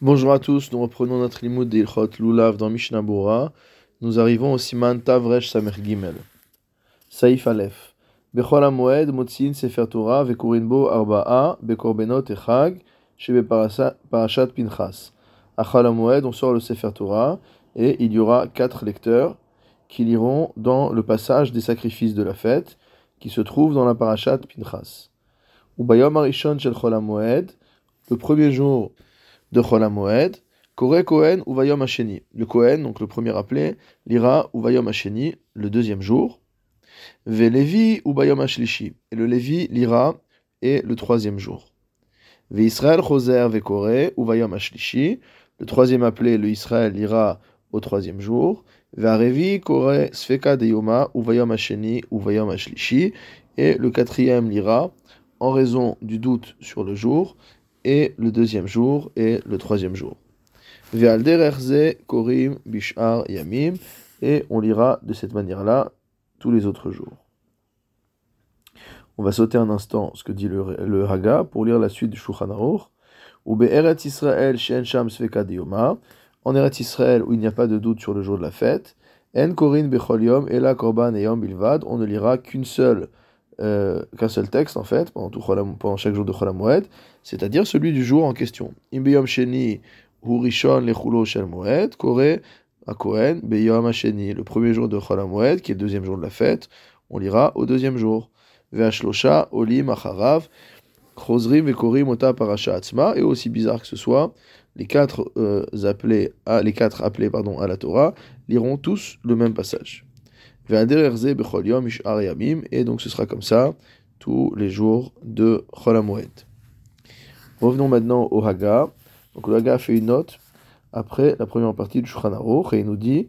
Bonjour à tous, nous reprenons notre limoud d'Ilchot Lulav dans Mishnah. Nous arrivons au Siman Tavresh Samer Gimel. Saif Aleph. Bechol Moed Sefer Torah Vekurin Bo Arba'a Bekorbenot Echag Shebe Parashat Pinchas. Achal Moed, on sort le Sefer Torah et il y aura quatre lecteurs qui liront dans le passage des sacrifices de la fête qui se trouve dans la Parashat Pinchas. Ubayom Arishon Shel Moed, le premier jour de Chol Moed, Kore Kohen Uvayom Hasheni. Le Kohen, donc le premier appelé, lira Uvayom Hasheni le deuxième jour. Ve Levi Ubayom Hashlishi. Et le Lévi lira et le troisième jour. Ve Israël Choser Ve Kore Uvayom Hashlishi. Le troisième appelé, le Israël lira au troisième jour. Ve Arevi Kore Sfeka Deyoma Uvayom Hasheni Uvayom Hashlishi. Et le quatrième lira en raison du doute sur le jour et le deuxième jour et le troisième jour. korim bishar yamim et on lira de cette manière-là tous les autres jours. On va sauter un instant ce que dit le, le Haga pour lire la suite du Shulchan. Ou Israël shen sham sveka En Eretz Israël où il n'y a pas de doute sur le jour de la fête. En korin bechol yom ela korban et bilvad. On ne lira qu'une seule euh, qu'un seul texte en fait pendant, tout pendant chaque jour de Cholam c'est-à-dire celui du jour en question. Imbeyom Sheni Hurishon Lechulo Shel Moed, Kore à Kohen, Beyom Sheni, le premier jour de Cholam qui est le deuxième jour de la fête, on lira au deuxième jour. Ve'ashlosha Olim Acharav, Chosrim Vekorim Ota Parasha Atzma, et aussi bizarre que ce soit, les quatre, euh, appelés, à, les quatre appelés pardon, à la Torah liront tous le même passage. Et donc ce sera comme ça tous les jours de Cholamoued. Revenons maintenant au Haga. Donc le Haga fait une note après la première partie du Shulchan et il nous dit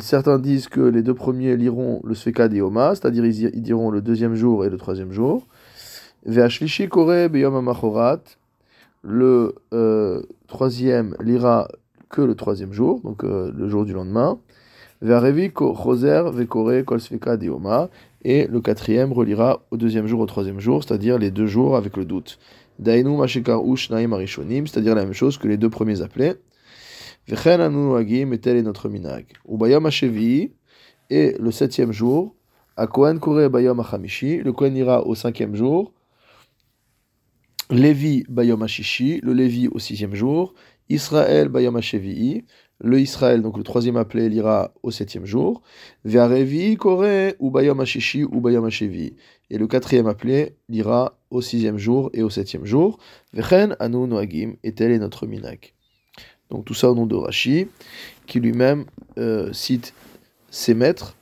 Certains disent que les deux premiers liront le Sfeka Dioma, c'est-à-dire ils diront le deuxième jour et le troisième jour. Le euh, troisième lira que le troisième jour, donc euh, le jour du lendemain. Et le quatrième reliera au deuxième jour, au troisième jour, c'est-à-dire les deux jours avec le doute. Dainu c'est-à-dire la même chose que les deux premiers appelés. et tel est notre minag. et le septième jour, le Kohen ira au cinquième jour. Lévi Bayom le Lévi au sixième jour. Israël Bayom le Israël, donc le troisième appelé, lira au septième jour. Ve'arevi Kore ou Bayom ou Bayom Et le quatrième appelé lira au sixième jour et au septième jour. Vechen Anu Noagim, et tel est notre minak. Donc tout ça au nom de Rashi, qui lui-même euh, cite ses maîtres,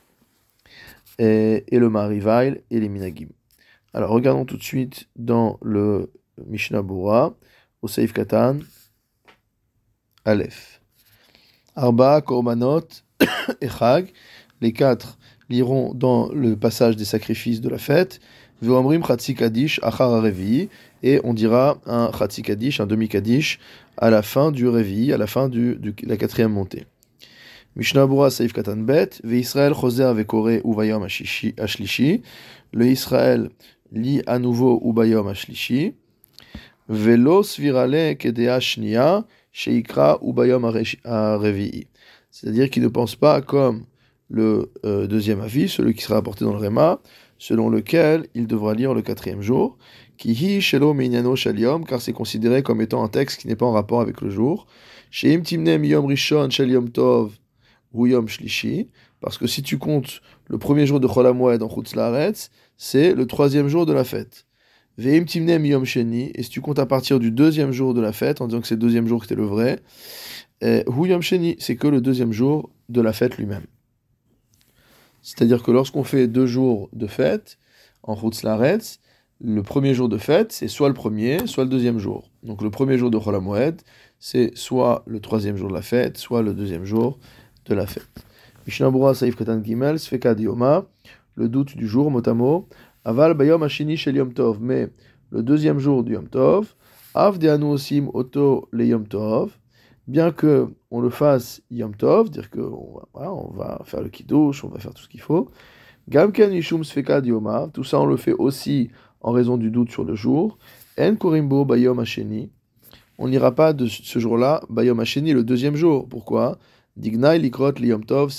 et, le Marivail et les Minagim. Alors regardons tout de suite dans le Mishnah Bura, au Seif Katan, Aleph. Arba, Korbanot et Chag. Les quatre liront dans le passage des sacrifices de la fête. Veomrim Chatzi Kadish Achar Et on dira un Chatzi Kadish, un demi Kadish, à la fin du Revi, à la fin de la quatrième montée. Mishnah Bura Saif Katan Bet. Ve Israël Choser Vekore Uvayom Ashlishi. Le Israël lit à nouveau Ubayom Ashlishi. Svirale Kedea Shnia. Sheikra ou Bayom C'est-à-dire qu'il ne pense pas comme le euh, deuxième avis, celui qui sera apporté dans le Réma, selon lequel il devra lire le quatrième jour, Kihi Shelo Minyano Shaliom, car c'est considéré comme étant un texte qui n'est pas en rapport avec le jour. Sheim Timnem Yom Rishon Shaliom Tov ou Shlishi, parce que si tu comptes le premier jour de Cholamoued en Chutz c'est le troisième jour de la fête. Veim sheni, et si tu comptes à partir du deuxième jour de la fête, en disant que c'est le deuxième jour que c'était le vrai, eh, hu sheni, c'est que le deuxième jour de la fête lui-même. C'est-à-dire que lorsqu'on fait deux jours de fête, en Laretz, le premier jour de fête, c'est soit le premier, soit le deuxième jour. Donc le premier jour de Cholamoed, c'est soit le troisième jour de la fête, soit le deuxième jour de la fête. Mishnah Saif Katan Gimel, Dioma, le doute du jour, motamo, Aval bayom ashini shel tov. Mais le deuxième jour du yom tov, av de osim oto le yom tov. Bien que on le fasse yom tov, dire que on va, va faire le kiddush, on va faire tout ce qu'il faut. Gamken yishum sfeka dioma. Tout ça on le fait aussi en raison du doute sur le jour. En Korimbo Bayom Hasheni. On n'ira pas de ce jour-là, Bayom Hasheni, le deuxième jour. Pourquoi? Dignai Likrot Liyom Tov.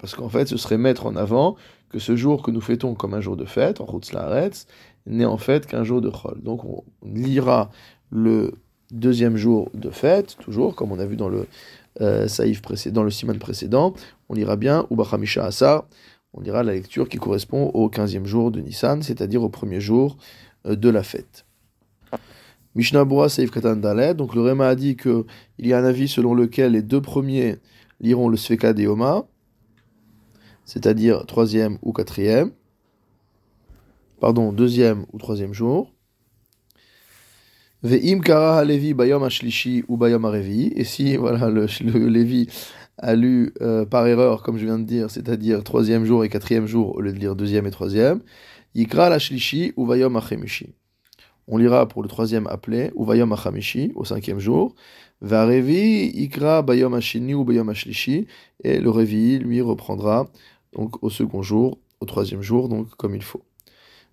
Parce qu'en fait, ce serait mettre en avant que ce jour que nous fêtons comme un jour de fête, en Laaretz, n'est en fait qu'un jour de Chol. Donc on lira le deuxième jour de fête, toujours, comme on a vu dans le euh, Saïf précédent, le Siman précédent, on lira bien Ubachamisha Asa, on lira la lecture qui correspond au 15e jour de Nissan, c'est-à-dire au premier jour euh, de la fête. Mishnah Bura Saïf Katan Dalet, donc le Réma a dit qu'il y a un avis selon lequel les deux premiers liront le Sveka de c'est-à-dire troisième ou quatrième, pardon, deuxième ou troisième jour. Ve'im kara levi bayom ashlishi ou bayom arevi. Et si voilà le, le Lévi a lu euh, par erreur, comme je viens de dire, c'est-à-dire troisième jour et quatrième jour au lieu de lire deuxième et troisième, yikra l'ashlishi ou bayom achemishi. On lira pour le troisième appelé ou bayom achamishi au cinquième jour. Varevi ikra bayom ashini ou bayom. Et le revi lui reprendra donc au second jour, au troisième jour, donc comme il faut.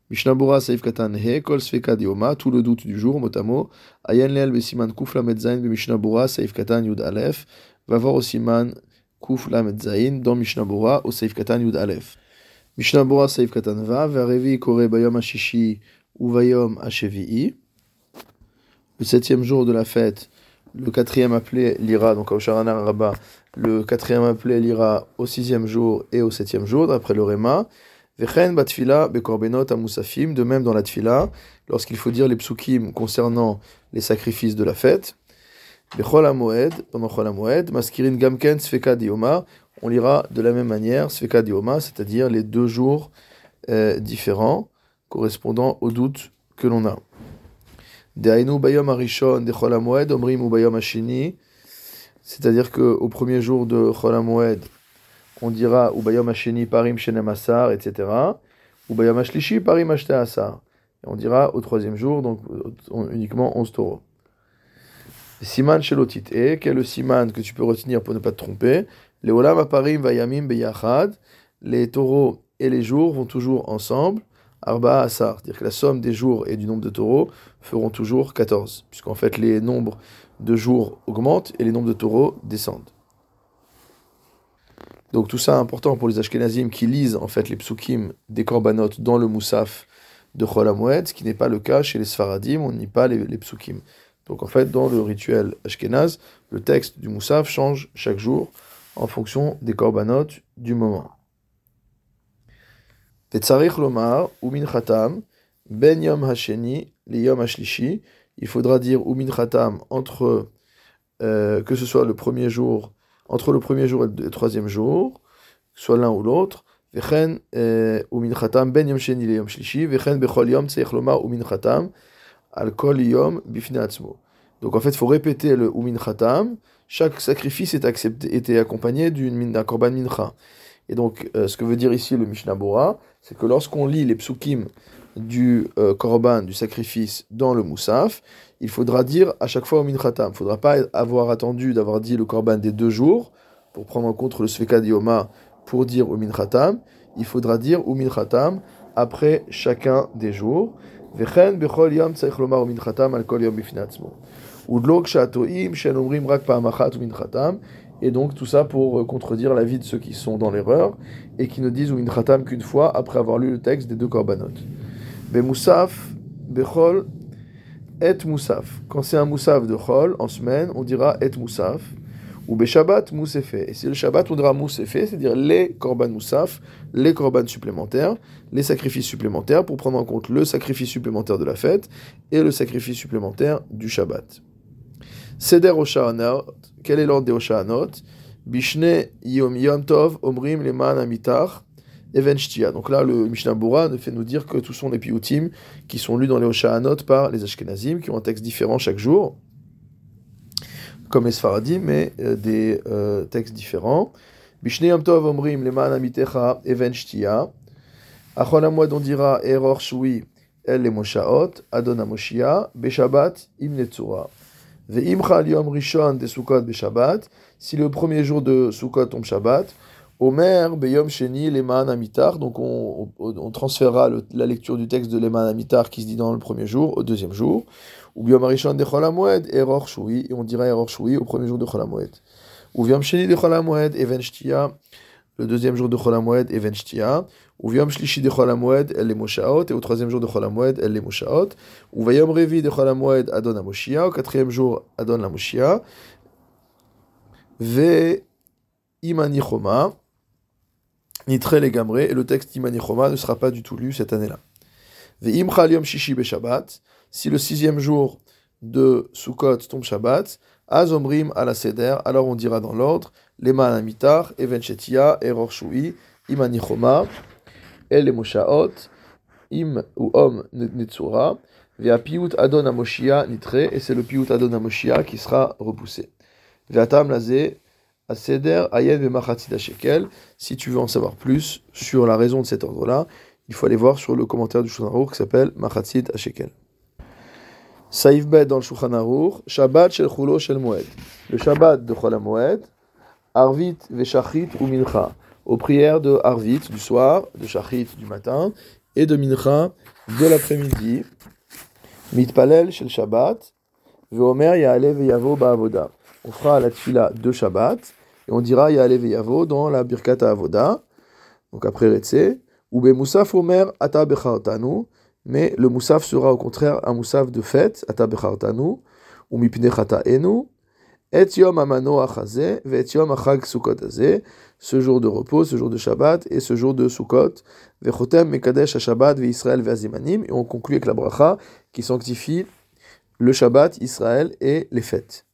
Mishnabura Saif Katan He, Kol Sveka Dioma, tout le doute du jour, motamo, Ayen Leel Besiman Kuf Lamed Zain, Mishnabura Saif Katan Yud Aleph, va voir au Siman dans Mishnabura, au Saif Katan Yud Aleph. Mishnabura Saif Katan Va, Varevi Kore Bayom Ashishi, ou Vayom Ashevi'i. Le septième jour de la fête, le quatrième appelé lira, donc au sixième jour et au septième jour, d'après le Réma. Vechen batfila bekorbenot amusafim, de même dans la tfila, lorsqu'il faut dire les psukim concernant les sacrifices de la fête. Pendant chol maskirin gamken sfeka on lira de la même manière sfeka dioma, c'est-à-dire les deux jours euh, différents correspondant au doute que l'on a. c'est-à-dire qu'au premier jour de chol moed on dira Ubayom Hasheni Parim Shenem Asar, etc. Ubayom Hashlishi Parim Asar. Et on dira au troisième jour, donc uniquement 11 taureaux. Siman Shelotit E, quel est le siman que tu peux retenir pour ne pas te tromper? Les Olam Aparim Vayamim Beyachad, les taureaux et les jours vont toujours ensemble. Arba Asar, c'est-à-dire que la somme des jours et du nombre de taureaux feront toujours 14, puisqu'en fait les nombres de jours augmentent et les nombres de taureaux descendent. Donc tout ça est important pour les Ashkenazim qui lisent en fait les psukim des korbanot dans le moussaf de Chol ce qui n'est pas le cas chez les Sfaradim, on n'y pas les, les psukim. Donc en fait, dans le rituel ashkenaz, le texte du moussaf change chaque jour en fonction des korbanot du moment. Tetzarich lomar, umin khatam, ben yom hasheni, li yom hashlishi. Il faudra dire umin khatam entre, euh, que ce soit le premier jour entre le premier jour et le troisième jour, soit l'un ou l'autre, ben Donc en fait, il faut répéter le umin khatam. Chaque sacrifice est était accompagné d'un korban mincha. Et donc, euh, ce que veut dire ici le Mishnah Bora, c'est que lorsqu'on lit les psukim du euh, korban, du sacrifice, dans le moussaf, il faudra dire à chaque fois au minchatam. Il ne faudra pas avoir attendu d'avoir dit le korban des deux jours pour prendre en compte le sveka dioma pour dire au minchatam. Il faudra dire au minchatam après chacun des jours. Minchatam. Et donc tout ça pour euh, contredire l'avis de ceux qui sont dans l'erreur et qui ne disent au minchatam qu'une fois après avoir lu le texte des deux korbanot. Bemoussaf bechol et moussaf. Quand c'est un moussaf de chol, en semaine, on dira et moussaf. Ou Shabbat moussefe. Et si le Shabbat, on dira moussefe, c'est-à-dire les korban moussaf, les korban supplémentaires, les sacrifices supplémentaires, pour prendre en compte le sacrifice supplémentaire de la fête et le sacrifice supplémentaire du Shabbat. Seder Oshaanot, quel est l'ordre des Oshaanot Bishne Yom Yom Tov, Omrim Leman Amitar, donc là, le Mishnah ne fait nous dire que tous sont les pioutim qui sont lus dans les Oshaanot par les Ashkenazim, qui ont un texte différent chaque jour, comme les Sfaradim, mais euh, des euh, textes différents. Bishne Yom Tov Omrim Leman Amitecha Even Shtia. Achon Amouad on dira Eror Shui El Moshaot, Adon Amoshia, Beshabbat Im Rishon de Sukkot Beshabbat. Si le premier jour de Sukkot tombe Shabbat, Omer, Beyom Sheni, Leman Amitar. Donc on, on, transférera la lecture du texte de Leman Amitar qui se dit dans le premier jour au deuxième jour. Ou Biyom Arishon de Cholamoed, Eror Shui. Et on dira Eror Shui au premier jour de Cholamoed. Ou Biyom Sheni de Cholamoed, Even. Le deuxième jour de Cholamoed, Even Shtia. Ou Shlishi de Cholamoed, El Moshaot. Et au troisième jour de Cholamoed, El Moshaot. Ou Revi de Cholamoed, Adon Amoshia. Au quatrième jour, Adon Lamoshia. Ve Imanichoma. Nitre les et le texte Imanichoma ne sera pas du tout lu cette année-là. Ve'im Yom Shishi Shabbat, si le sixième jour de Sukkot tombe Shabbat, Azomrim à la Seder, alors on dira dans l'ordre, Lema Amitar, Even Shetia, Eror Shui, Imanichoma, El Moshaot, Im ou Om Netzura, Vea Piut Adon Amoshia Nitre, et c'est le Piut Adon Amoshia qui sera repoussé. Veatam Lazé, Seder, Ayen Shekel. Si tu veux en savoir plus sur la raison de cet ordre-là, il faut aller voir sur le commentaire du Shulchan qui s'appelle Machatzit Shekel. Saïf Bet dans le Shulchan Shabbat Shel. Le Shabbat de Chol Moed, Arvit Veshachit ou Mincha. Aux prières de Arvit du soir, de Shachit du matin, et de Mincha de l'après-midi. Mitpalel Shel Shabbat. Veomer Ya'alev Yavo Ba'avoda on fera la tfila de Shabbat, et on dira Ya'alev Yavo dans la Birkata Avoda, donc après Retse, ou Be Moussaf Omer Ata Bechartanu, mais le Moussaf sera au contraire un Moussaf de fête, Ata Bechartanu, ou Mipne Enu, Et Yom Amano Achaze, Ve Yom Achag Sukkot ce jour de repos, ce jour de Shabbat, et ce jour de Sukkot, Vechotem Mekadesh Shabbat, Ve Israël Ve Azimanim, et on conclut avec la bracha qui sanctifie le Shabbat, Israël et les fêtes.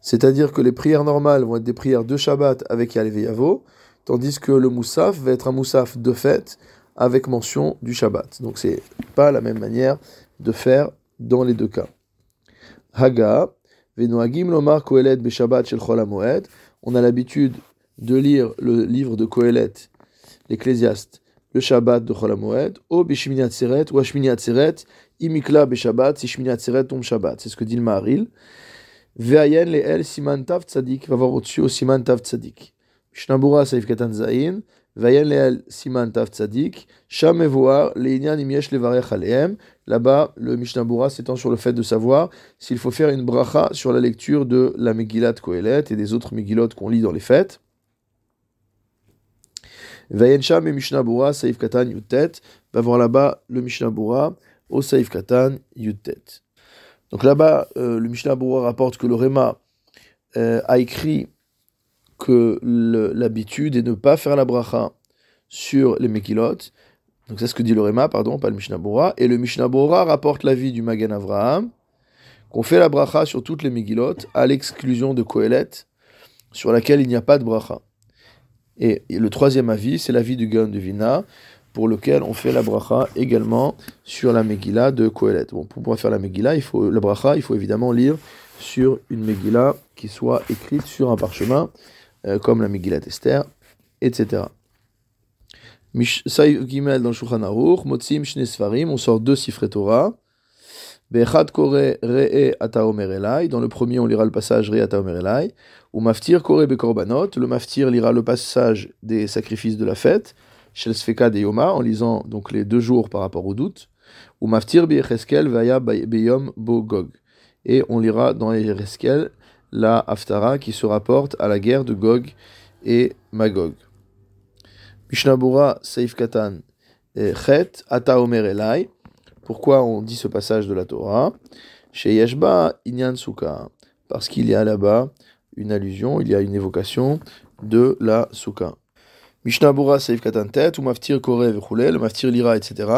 C'est-à-dire que les prières normales vont être des prières de Shabbat avec Yalev Yavo, tandis que le Moussaf va être un Moussaf de fête avec mention du Shabbat. Donc c'est pas la même manière de faire dans les deux cas. Haga, On a l'habitude de lire le livre de Kohelet, l'Ecclésiaste, le Shabbat de Chol HaMoed, ou Bishmini Atzeret, ou Ashmini Atzeret, Imikla Beshabbat, si Shmini Atzeret tombe Shabbat. C'est ce que dit le Maharil. Ve'ayen le'el siman tav tzadik, va voir au-dessus au siman tav tzadik. Mishnabura saif katan Là-bas, le Mishnabura s'étend sur le fait de savoir s'il faut faire une bracha sur la lecture de la Megillat Kohelet et des autres Megillot qu'on lit dans les fêtes. Ve'ayen sham et Mishnabura saif katan yutet, va voir là-bas le Mishnabura au saif katan yutet. Donc là-bas, euh, le Mishnah rapporte que le Réma euh, a écrit que l'habitude est de ne pas faire la bracha sur les Mekilot. Donc c'est ce que dit le Réma, pardon, pas le Mishnah Boura. Et le Mishnah Boura rapporte l'avis du Magan Avraham qu'on fait la bracha sur toutes les Megillot à l'exclusion de Kohelet, sur laquelle il n'y a pas de bracha. Et, le troisième avis, c'est l'avis du Gaon de Vina, pour lequel on fait la bracha également sur la Megillah de Kohelet. Bon, pour pouvoir faire la Megillah, il faut, la bracha, il faut évidemment lire sur une Megillah qui soit écrite sur un parchemin, comme la Megillah Esther, etc. Gimel dans Shulchan Aruch, Motzim Shne Sfarim, on sort deux Sifre Torah. Bechad Kore Re'e Ata Elai. Dans le premier, on lira le passage Re'e Ata Elai. Ou Maftir Kore Bekorbanot. Le Maftir lira le passage des sacrifices de la fête. Shel Sfeka de Yoma, en lisant donc les deux jours par rapport au doute, ou Maftir Biecheskel Vaya Beyom Bogog. Et on lira dans Ereskel la Haftara qui se rapporte à la guerre de Gog et Magog. Mishnabura Seif Katan Chet Ata Omer Elai. Pourquoi on dit ce passage de la Torah? Chez Yeshba Inyan Suka. Parce qu'il y a là-bas une allusion, il y a une évocation de la Souka. Mishnah Bura Seif Katantet, ou Maftir Kore Vechule, le Maftir Lira, etc.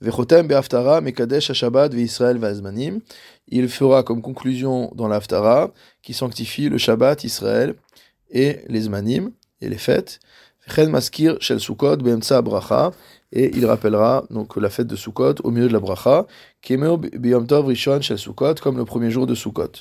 Vechotem Beaftara, Mekadesh Shabbat Israël Vazmanim. Il fera comme conclusion dans l'Aftara qui sanctifie le Shabbat, Israël et les Zmanim et les fêtes. Shel Bracha. Et il rappellera donc la fête de Sukkot au milieu de la bracha, Rishon Shel comme le premier jour de Sukkot.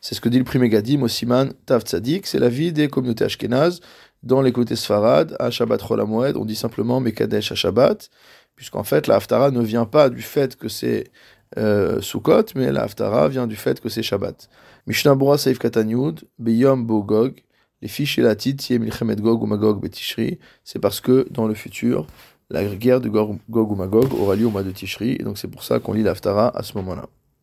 C'est ce que dit le premier Gadim au Siman Tav Tzadik, c'est la vie des communautés ashkénazes dans les côtés Sfarad, à Shabbat Cholamoed, on dit simplement Mekadesh à Shabbat, puisqu'en fait la ne vient pas du fait que c'est euh, Sukkot, mais la Haftara vient du fait que c'est Shabbat. Mishnah Bora Seif Katanyud, Beyom Bogog, les fiches et la titre, Milchemet Gog ou Magog Betishri, c'est parce que dans le futur, la guerre de Gog ou Magog aura lieu au mois de Tishri, et donc c'est pour ça qu'on lit l'Aftara à ce moment-là.